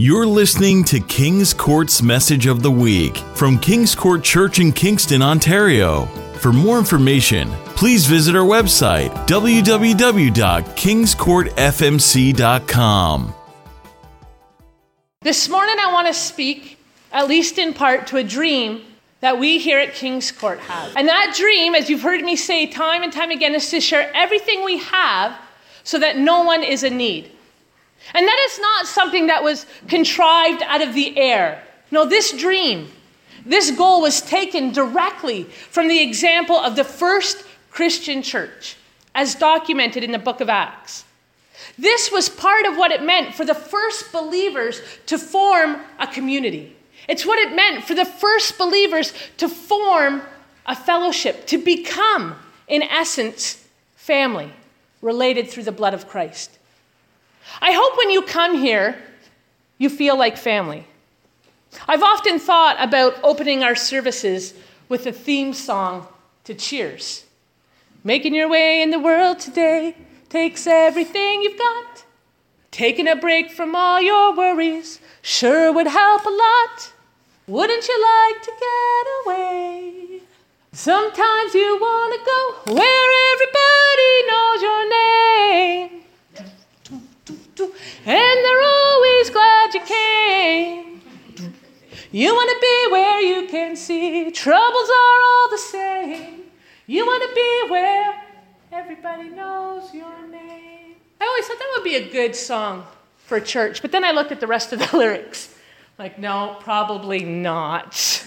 You're listening to King's Court's Message of the Week from King's Court Church in Kingston, Ontario. For more information, please visit our website, www.kingscourtfmc.com. This morning, I want to speak, at least in part, to a dream that we here at King's Court have. And that dream, as you've heard me say time and time again, is to share everything we have so that no one is in need. And that is not something that was contrived out of the air. No, this dream, this goal was taken directly from the example of the first Christian church, as documented in the book of Acts. This was part of what it meant for the first believers to form a community. It's what it meant for the first believers to form a fellowship, to become, in essence, family, related through the blood of Christ. I hope when you come here, you feel like family. I've often thought about opening our services with a theme song to Cheers. Making your way in the world today takes everything you've got. Taking a break from all your worries sure would help a lot. Wouldn't you like to get away? Sometimes you want to go where everybody knows your name and they're always glad you came. You want to be where you can see troubles are all the same. You want to be where everybody knows your name. I always thought that would be a good song for church, but then I looked at the rest of the lyrics. Like, no, probably not.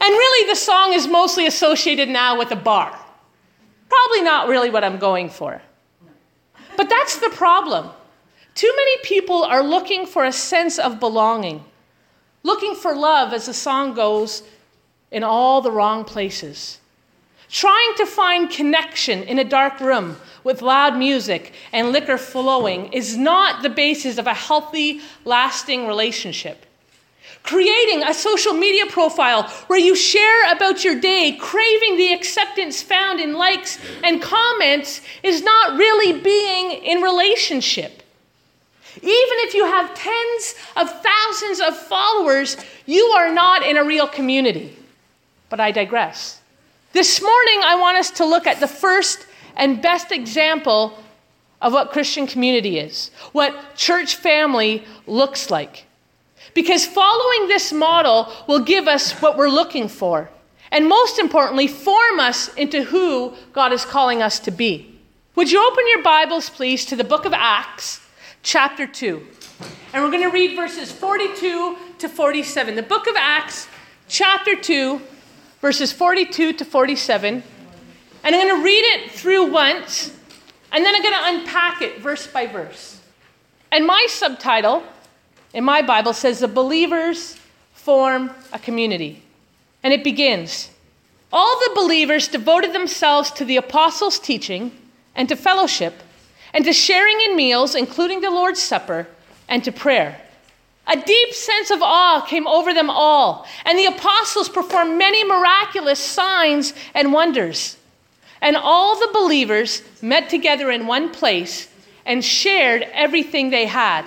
And really, the song is mostly associated now with a bar. Probably not really what I'm going for. But that's the problem. Too many people are looking for a sense of belonging, looking for love, as the song goes, in all the wrong places. Trying to find connection in a dark room with loud music and liquor flowing is not the basis of a healthy, lasting relationship. Creating a social media profile where you share about your day, craving the acceptance found in likes and comments, is not really being in relationship. Even if you have tens of thousands of followers, you are not in a real community. But I digress. This morning, I want us to look at the first and best example of what Christian community is, what church family looks like. Because following this model will give us what we're looking for, and most importantly, form us into who God is calling us to be. Would you open your Bibles, please, to the book of Acts? chapter 2. And we're going to read verses 42 to 47. The book of Acts, chapter 2, verses 42 to 47. And I'm going to read it through once, and then I'm going to unpack it verse by verse. And my subtitle in my Bible says, The believers form a community. And it begins All the believers devoted themselves to the apostles' teaching and to fellowship and to sharing in meals, including the Lord's Supper, and to prayer. A deep sense of awe came over them all, and the apostles performed many miraculous signs and wonders. And all the believers met together in one place and shared everything they had.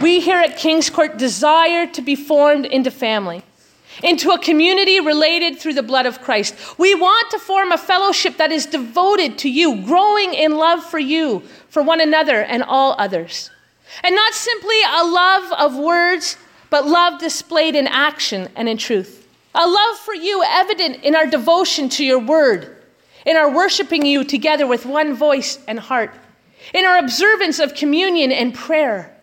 we here at King's Court desire to be formed into family into a community related through the blood of Christ. We want to form a fellowship that is devoted to you, growing in love for you, for one another, and all others. And not simply a love of words, but love displayed in action and in truth. A love for you evident in our devotion to your word, in our worshiping you together with one voice and heart, in our observance of communion and prayer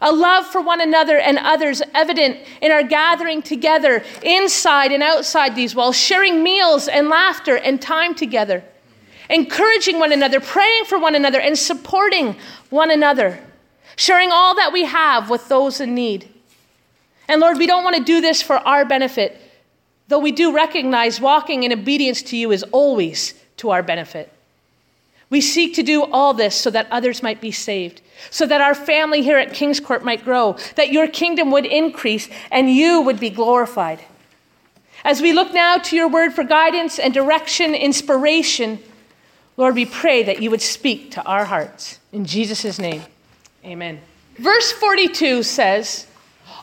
a love for one another and others evident in our gathering together inside and outside these walls, sharing meals and laughter and time together, encouraging one another, praying for one another, and supporting one another. sharing all that we have with those in need. And Lord, we don't want to do this for our benefit, though we do recognize walking in obedience to you is always to our benefit. We seek to do all this so that others might be saved, so that our family here at King's Court might grow, that your kingdom would increase and you would be glorified. As we look now to your word for guidance and direction, inspiration, Lord, we pray that you would speak to our hearts. In Jesus' name, amen. Verse 42 says,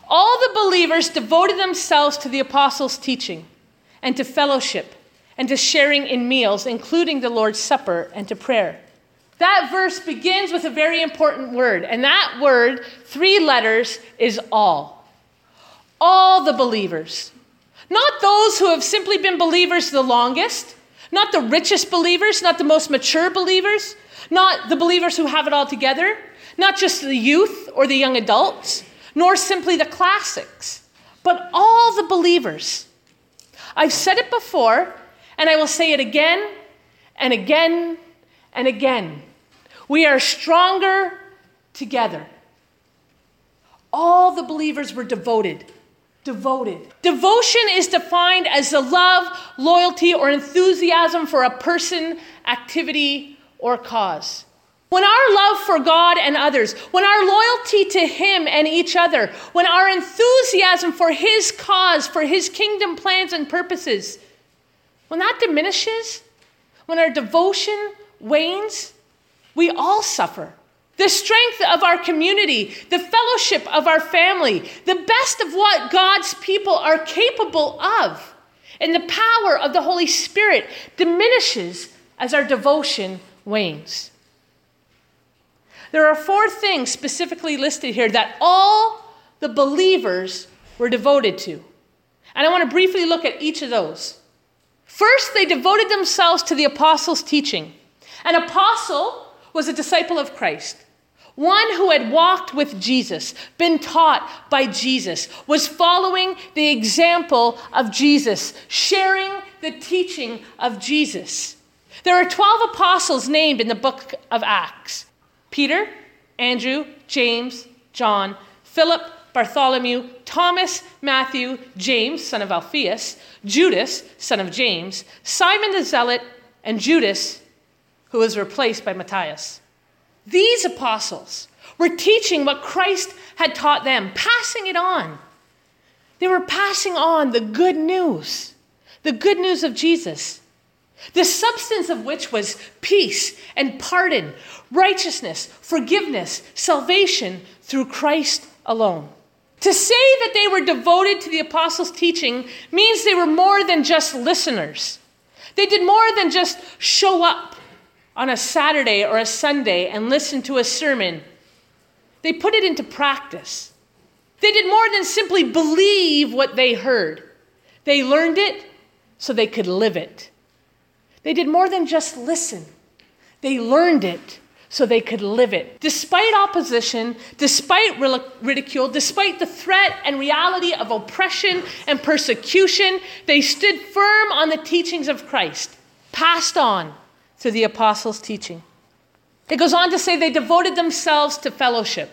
All the believers devoted themselves to the apostles' teaching and to fellowship and to sharing in meals, including the Lord's Supper and to prayer. That verse begins with a very important word, and that word, three letters, is all. All the believers. Not those who have simply been believers the longest, not the richest believers, not the most mature believers, not the believers who have it all together, not just the youth or the young adults, nor simply the classics, but all the believers. I've said it before, and I will say it again and again and again. We are stronger together. All the believers were devoted. Devoted. Devotion is defined as the love, loyalty, or enthusiasm for a person, activity, or cause. When our love for God and others, when our loyalty to Him and each other, when our enthusiasm for His cause, for His kingdom plans and purposes, when that diminishes, when our devotion wanes, we all suffer. The strength of our community, the fellowship of our family, the best of what God's people are capable of, and the power of the Holy Spirit diminishes as our devotion wanes. There are four things specifically listed here that all the believers were devoted to. And I want to briefly look at each of those. First, they devoted themselves to the apostles' teaching. An apostle was a disciple of Christ, one who had walked with Jesus, been taught by Jesus, was following the example of Jesus, sharing the teaching of Jesus. There are 12 apostles named in the book of Acts Peter, Andrew, James, John, Philip, Bartholomew, Thomas, Matthew, James, son of Alphaeus, Judas, son of James, Simon the Zealot, and Judas, who was replaced by Matthias. These apostles were teaching what Christ had taught them, passing it on. They were passing on the good news, the good news of Jesus, the substance of which was peace and pardon, righteousness, forgiveness, salvation through Christ alone. To say that they were devoted to the apostles' teaching means they were more than just listeners. They did more than just show up on a Saturday or a Sunday and listen to a sermon. They put it into practice. They did more than simply believe what they heard. They learned it so they could live it. They did more than just listen. They learned it so they could live it. Despite opposition, despite ridicule, despite the threat and reality of oppression and persecution, they stood firm on the teachings of Christ, passed on through the apostles' teaching. It goes on to say they devoted themselves to fellowship.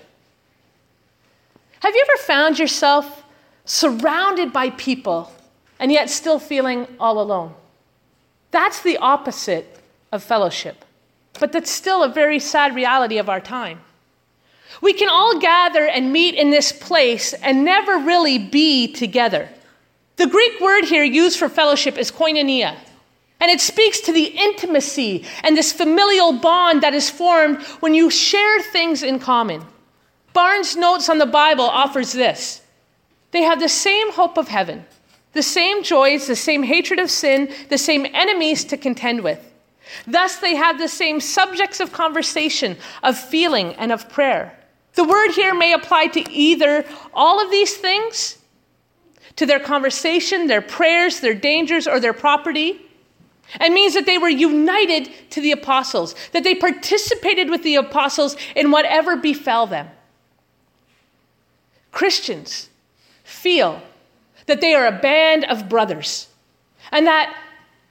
Have you ever found yourself surrounded by people and yet still feeling all alone? That's the opposite of fellowship. But that's still a very sad reality of our time. We can all gather and meet in this place and never really be together. The Greek word here used for fellowship is koinonia, and it speaks to the intimacy and this familial bond that is formed when you share things in common. Barnes' Notes on the Bible offers this they have the same hope of heaven, the same joys, the same hatred of sin, the same enemies to contend with. Thus, they have the same subjects of conversation, of feeling, and of prayer. The word here may apply to either all of these things, to their conversation, their prayers, their dangers, or their property. and means that they were united to the apostles, that they participated with the apostles in whatever befell them. Christians feel that they are a band of brothers, and that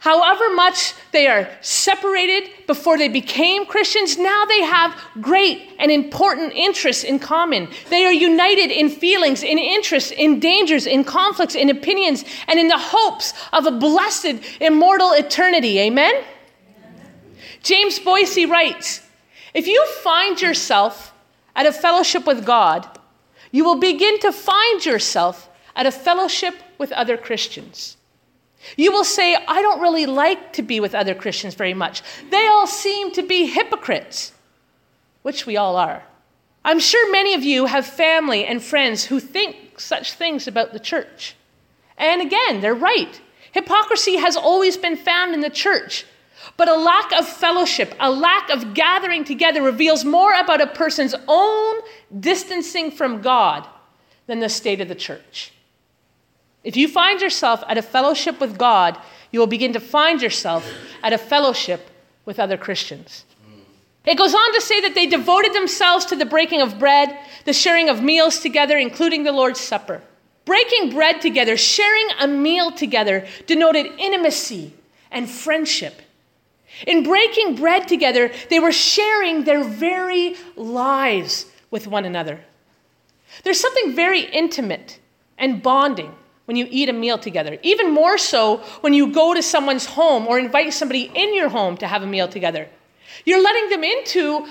However much they are separated before they became Christians, now they have great and important interests in common. They are united in feelings, in interests, in dangers, in conflicts, in opinions, and in the hopes of a blessed, immortal eternity. Amen? James Boice writes If you find yourself at a fellowship with God, you will begin to find yourself at a fellowship with other Christians. You will say, I don't really like to be with other Christians very much. They all seem to be hypocrites, which we all are. I'm sure many of you have family and friends who think such things about the church. And again, they're right. Hypocrisy has always been found in the church. But a lack of fellowship, a lack of gathering together reveals more about a person's own distancing from God than the state of the church. If you find yourself at a fellowship with God, you will begin to find yourself at a fellowship with other Christians. It goes on to say that they devoted themselves to the breaking of bread, the sharing of meals together, including the Lord's Supper. Breaking bread together, sharing a meal together, denoted intimacy and friendship. In breaking bread together, they were sharing their very lives with one another. There's something very intimate and bonding when you eat a meal together. Even more so when you go to someone's home or invite somebody in your home to have a meal together. You're letting them into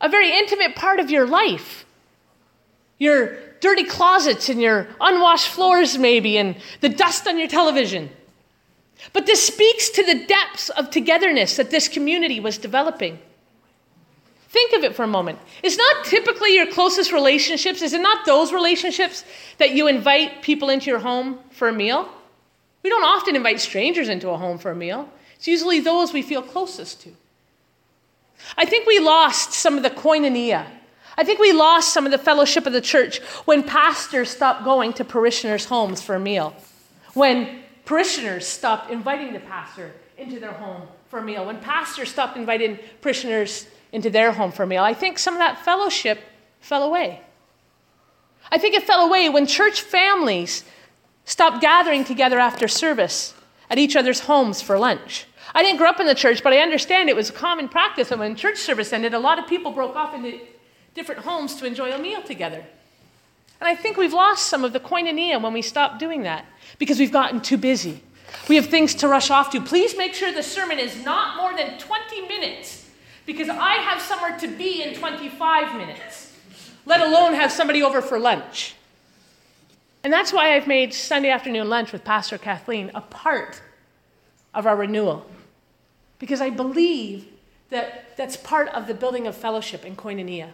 a very intimate part of your life. Your dirty closets and your unwashed floors, maybe, and the dust on your television. But this speaks to the depths of togetherness that this community was developing. Think of it for a moment. It's not typically your closest relationships, is it not those relationships that you invite people into your home for a meal? We don't often invite strangers into a home for a meal. It's usually those we feel closest to. I think we lost some of the koinonia. I think we lost some of the fellowship of the church when pastors stopped going to parishioners' homes for a meal. When parishioners stopped inviting the pastor into their home for a meal. When pastors stopped inviting parishioners into their home for a meal. I think some of that fellowship fell away. I think it fell away when church families stopped gathering together after service at each other's homes for lunch. I didn't grow up in the church, but I understand it was a common practice that when church service ended, a lot of people broke off into different homes to enjoy a meal together. And I think we've lost some of the koinonia when we stopped doing that because we've gotten too busy. We have things to rush off to. Please make sure the sermon is not more than 20 minutes because I have somewhere to be in 25 minutes, let alone have somebody over for lunch. And that's why I've made Sunday afternoon lunch with Pastor Kathleen a part of our renewal. Because I believe that that's part of the building of fellowship in koinonia.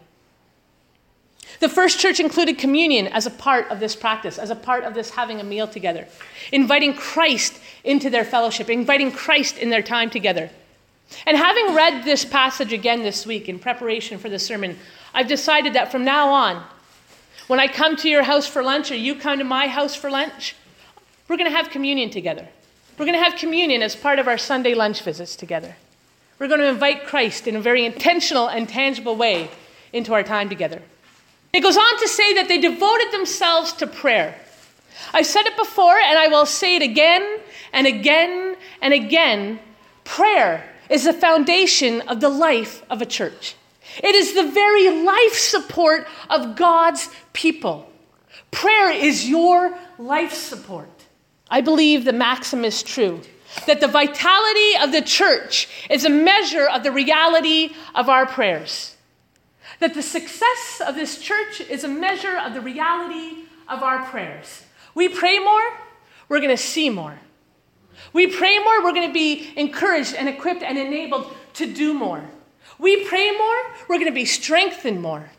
The first church included communion as a part of this practice, as a part of this having a meal together, inviting Christ into their fellowship, inviting Christ in their time together. And having read this passage again this week in preparation for the sermon, I've decided that from now on, when I come to your house for lunch or you come to my house for lunch, we're going to have communion together. We're going to have communion as part of our Sunday lunch visits together. We're going to invite Christ in a very intentional and tangible way into our time together. It goes on to say that they devoted themselves to prayer. I've said it before and I will say it again and again and again. Prayer is the foundation of the life of a church. It is the very life support of God's people. Prayer is your life support. I believe the maxim is true that the vitality of the church is a measure of the reality of our prayers. That the success of this church is a measure of the reality of our prayers. We pray more, we're going to see more. We pray more, we're going to be encouraged and equipped and enabled to do more. We pray more, we're going to be strengthened more.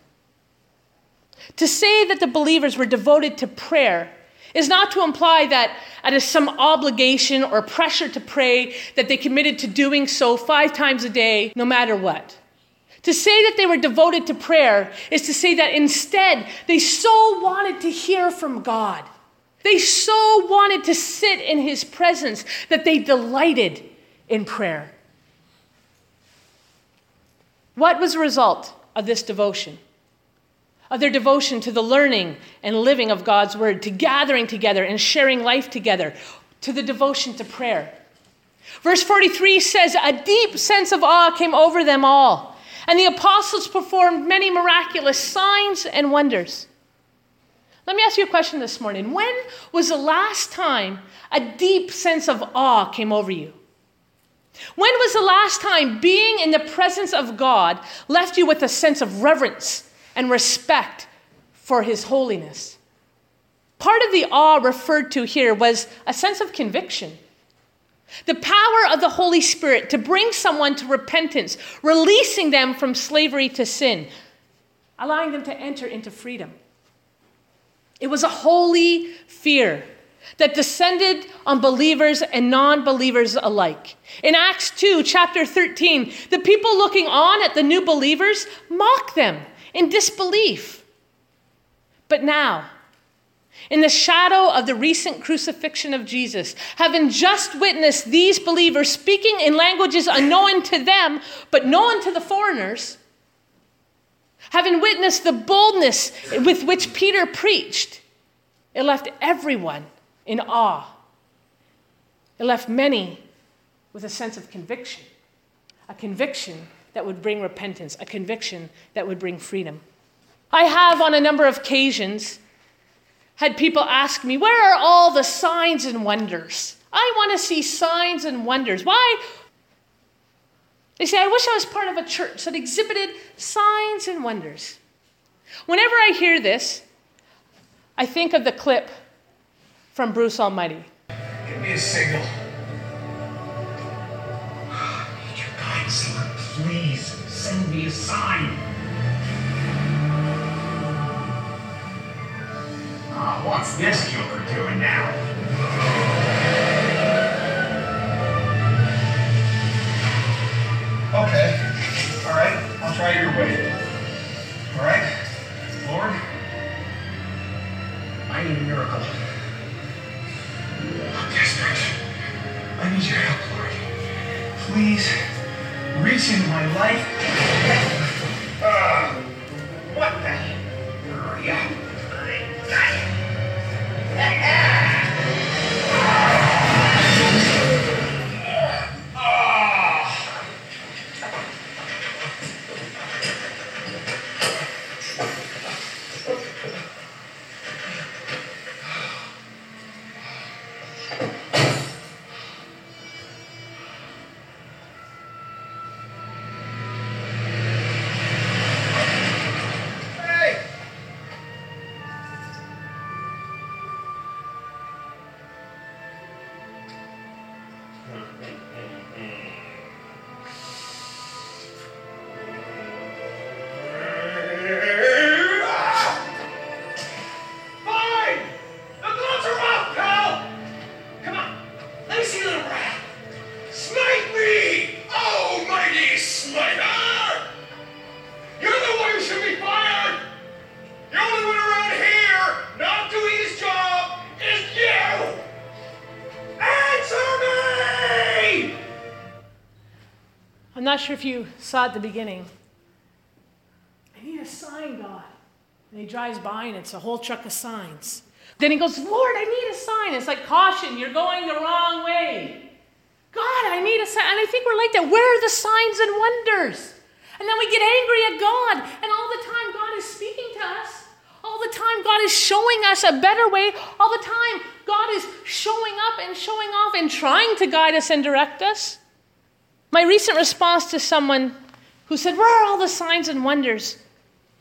To say that the believers were devoted to prayer is not to imply that it is some obligation or pressure to pray that they committed to doing so five times a day, no matter what. To say that they were devoted to prayer is to say that instead they so wanted to hear from God they so wanted to sit in his presence that they delighted in prayer. What was the result of this devotion? Of their devotion to the learning and living of God's word, to gathering together and sharing life together, to the devotion to prayer. Verse 43 says, A deep sense of awe came over them all, and the apostles performed many miraculous signs and wonders. Let me ask you a question this morning. When was the last time a deep sense of awe came over you? When was the last time being in the presence of God left you with a sense of reverence and respect for His holiness? Part of the awe referred to here was a sense of conviction. The power of the Holy Spirit to bring someone to repentance, releasing them from slavery to sin, allowing them to enter into freedom. It was a holy fear that descended on believers and non believers alike. In Acts 2, chapter 13, the people looking on at the new believers mock them in disbelief. But now, in the shadow of the recent crucifixion of Jesus, having just witnessed these believers speaking in languages unknown to them, but known to the foreigners, having witnessed the boldness with which Peter preached, it left everyone in awe. It left many with a sense of conviction, a conviction that would bring repentance, a conviction that would bring freedom. I have, on a number of occasions, had people ask me, Where are all the signs and wonders? I want to see signs and wonders. Why? They say, I wish I was part of a church that exhibited signs and wonders. Whenever I hear this, I think of the clip from Bruce Almighty. Give me a signal. I need your guidance, Lord. Please send me a sign. Ah, what's this joker doing now? Okay. All right. I'll try your way. All right. Lord, I need a miracle. I'm desperate. I need your help, Lord. Please reach into my life. Not sure if you saw at the beginning. I need a sign, God. And he drives by and it's a whole truck of signs. Then he goes, Lord, I need a sign. It's like, caution, you're going the wrong way. God, I need a sign. And I think we're like that. Where are the signs and wonders? And then we get angry at God. And all the time, God is speaking to us. All the time, God is showing us a better way. All the time, God is showing up and showing off and trying to guide us and direct us. My recent response to someone who said, Where are all the signs and wonders?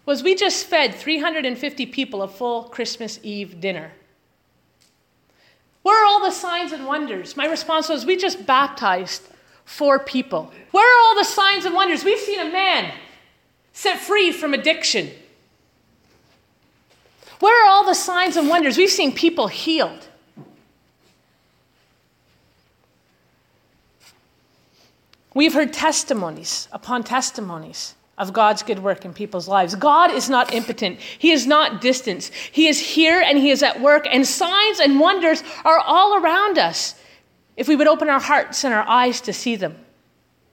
was we just fed 350 people a full Christmas Eve dinner. Where are all the signs and wonders? My response was, We just baptized four people. Where are all the signs and wonders? We've seen a man set free from addiction. Where are all the signs and wonders? We've seen people healed. We've heard testimonies upon testimonies of God's good work in people's lives. God is not impotent. He is not distant. He is here and He is at work, and signs and wonders are all around us if we would open our hearts and our eyes to see them.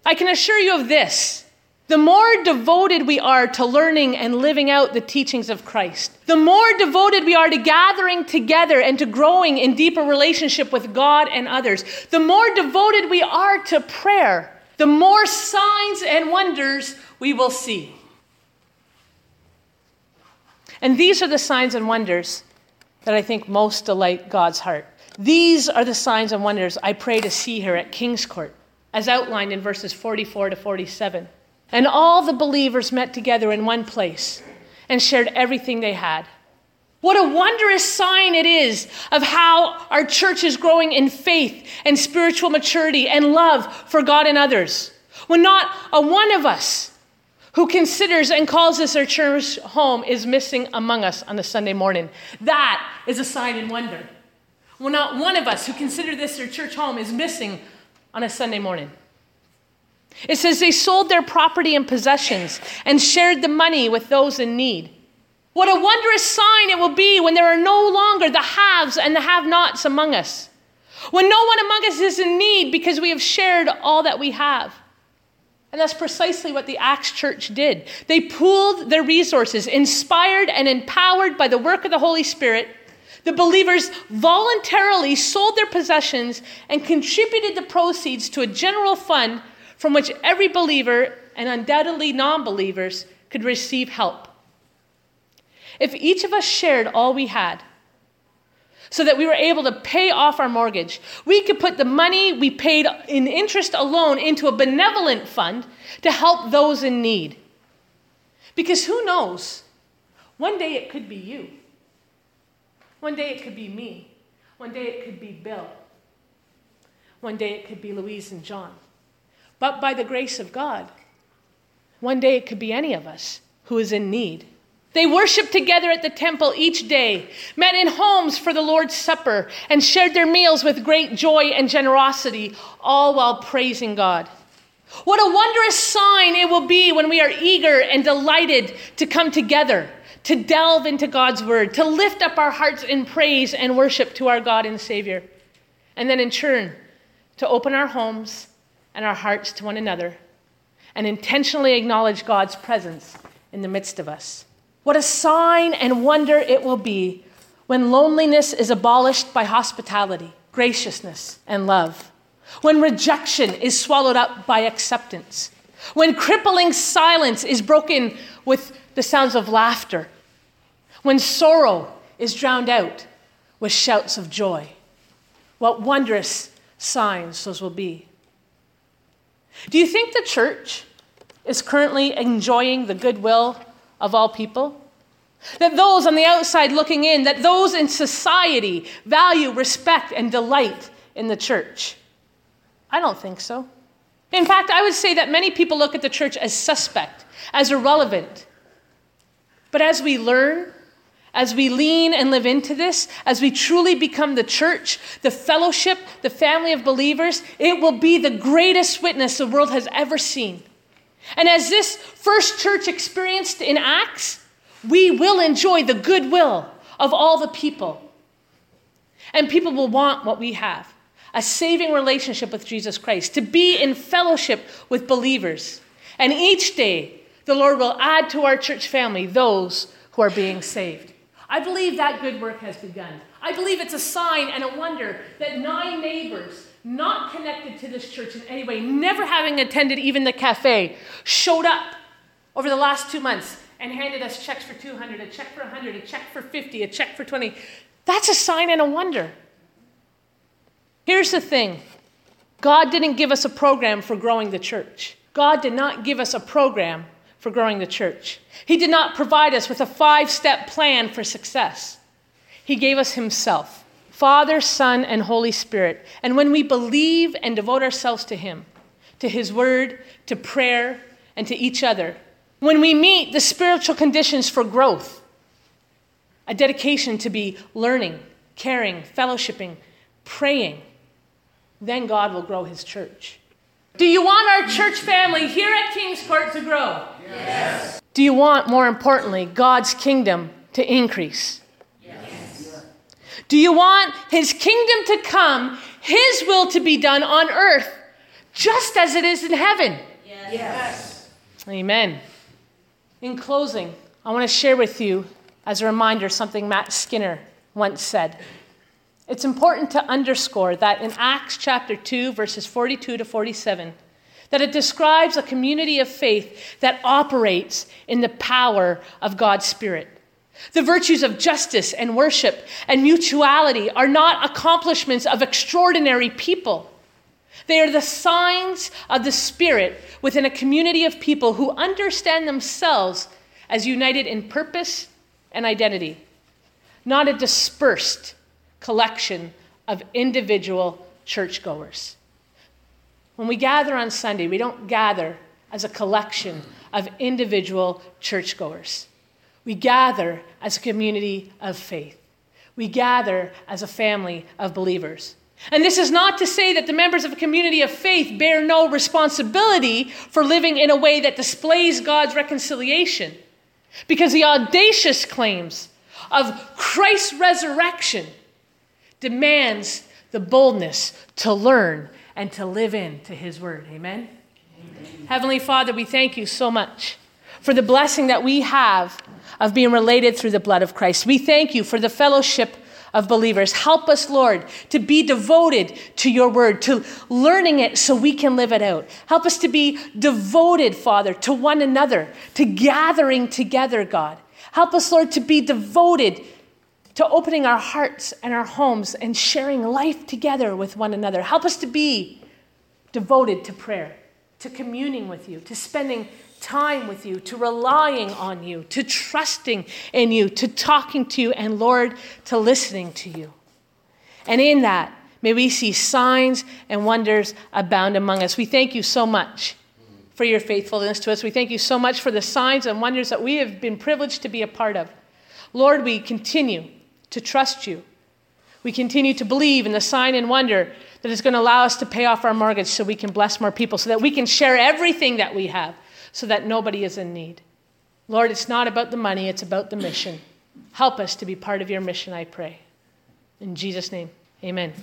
I can assure you of this the more devoted we are to learning and living out the teachings of Christ, the more devoted we are to gathering together and to growing in deeper relationship with God and others, the more devoted we are to prayer, the more signs and wonders we will see. And these are the signs and wonders that I think most delight God's heart. These are the signs and wonders I pray to see here at King's Court, as outlined in verses 44 to 47. And all the believers met together in one place and shared everything they had. What a wondrous sign it is of how our church is growing in faith and spiritual maturity and love for God and others. When not a one of us who considers and calls this our church home is missing among us on a Sunday morning. That is a sign and wonder. When not one of us who consider this their church home is missing on a Sunday morning. It says they sold their property and possessions and shared the money with those in need. What a wondrous sign it will be when there are no longer the haves and the have nots among us. When no one among us is in need because we have shared all that we have. And that's precisely what the Acts church did. They pooled their resources, inspired and empowered by the work of the Holy Spirit. The believers voluntarily sold their possessions and contributed the proceeds to a general fund from which every believer and undoubtedly non believers could receive help. If each of us shared all we had, so that we were able to pay off our mortgage, we could put the money we paid in interest alone into a benevolent fund to help those in need. Because who knows? One day it could be you. One day it could be me. One day it could be Bill. One day it could be Louise and John but by the grace of God. One day it could be any of us who is in need. They worshiped together at the temple each day, met in homes for the Lord's Supper, and shared their meals with great joy and generosity, all while praising God. What a wondrous sign it will be when we are eager and delighted to come together, to delve into God's Word, to lift up our hearts in praise and worship to our God and Savior, and then in turn, to open our homes and our hearts to one another and intentionally acknowledge God's presence in the midst of us. What a sign and wonder it will be when loneliness is abolished by hospitality, graciousness, and love. When rejection is swallowed up by acceptance. When crippling silence is broken with the sounds of laughter. When sorrow is drowned out with shouts of joy. What wondrous signs those will be. Do you think the church is currently enjoying the goodwill of all people? That those on the outside looking in, that those in society value, respect, and delight in the church? I don't think so. In fact, I would say that many people look at the church as suspect, as irrelevant. But as we learn as we lean and live into this, as we truly become the church, the fellowship, the family of believers, it will be the greatest witness the world has ever seen. And as this first church experienced in Acts, we will enjoy the goodwill of all the people. And people will want what we have a saving relationship with Jesus Christ, to be in fellowship with believers. And each day, the Lord will add to our church family those who are being saved. I believe that good work has begun. I believe it's a sign and a wonder that nine neighbors, not connected to this church in any way, never having attended even the cafe, showed up over the last two months and handed us checks for 200, a check for 100, a check for 50, a check for 20. That's a sign and a wonder. Here's the thing God didn't give us a program for growing the church. God did not give us a program for growing the church. He did not provide us with a five step plan for success. He gave us Himself Father, Son, and Holy Spirit. And when we believe and devote ourselves to Him, to His Word, to prayer, and to each other, when we meet the spiritual conditions for growth, a dedication to be learning, caring, fellowshipping, praying, then God will grow His church. Do you want our church family here at King's Court to grow? Yes. Do you want, more importantly, God's kingdom to increase? Yes. Do you want His kingdom to come, His will to be done on earth, just as it is in heaven? Yes. yes. Amen. In closing, I want to share with you, as a reminder, something Matt Skinner once said. It's important to underscore that in Acts chapter 2, verses 42 to 47, that it describes a community of faith that operates in the power of God's Spirit. The virtues of justice and worship and mutuality are not accomplishments of extraordinary people. They are the signs of the Spirit within a community of people who understand themselves as united in purpose and identity, not a dispersed collection of individual churchgoers. When we gather on Sunday, we don't gather as a collection of individual churchgoers. We gather as a community of faith. We gather as a family of believers. And this is not to say that the members of a community of faith bear no responsibility for living in a way that displays God's reconciliation. Because the audacious claims of Christ's resurrection demands the boldness to learn and to live into his word. Amen? Amen? Heavenly Father, we thank you so much for the blessing that we have of being related through the blood of Christ. We thank you for the fellowship of believers. Help us, Lord, to be devoted to your word, to learning it so we can live it out. Help us to be devoted, Father, to one another, to gathering together, God. Help us, Lord, to be devoted to opening our hearts and our homes and sharing life together with one another. Help us to be devoted to prayer, to communing with you, to spending time with you, to relying on you, to trusting in you, to talking to you, and Lord, to listening to you. And in that, may we see signs and wonders abound among us. We thank you so much for your faithfulness to us. We thank you so much for the signs and wonders that we have been privileged to be a part of. Lord, we continue to trust you. We continue to believe in the sign and wonder that is going to allow us to pay off our mortgage so we can bless more people, so that we can share everything that we have so that nobody is in need. Lord, it's not about the money, it's about the mission. Help us to be part of your mission, I pray. In Jesus' name, amen.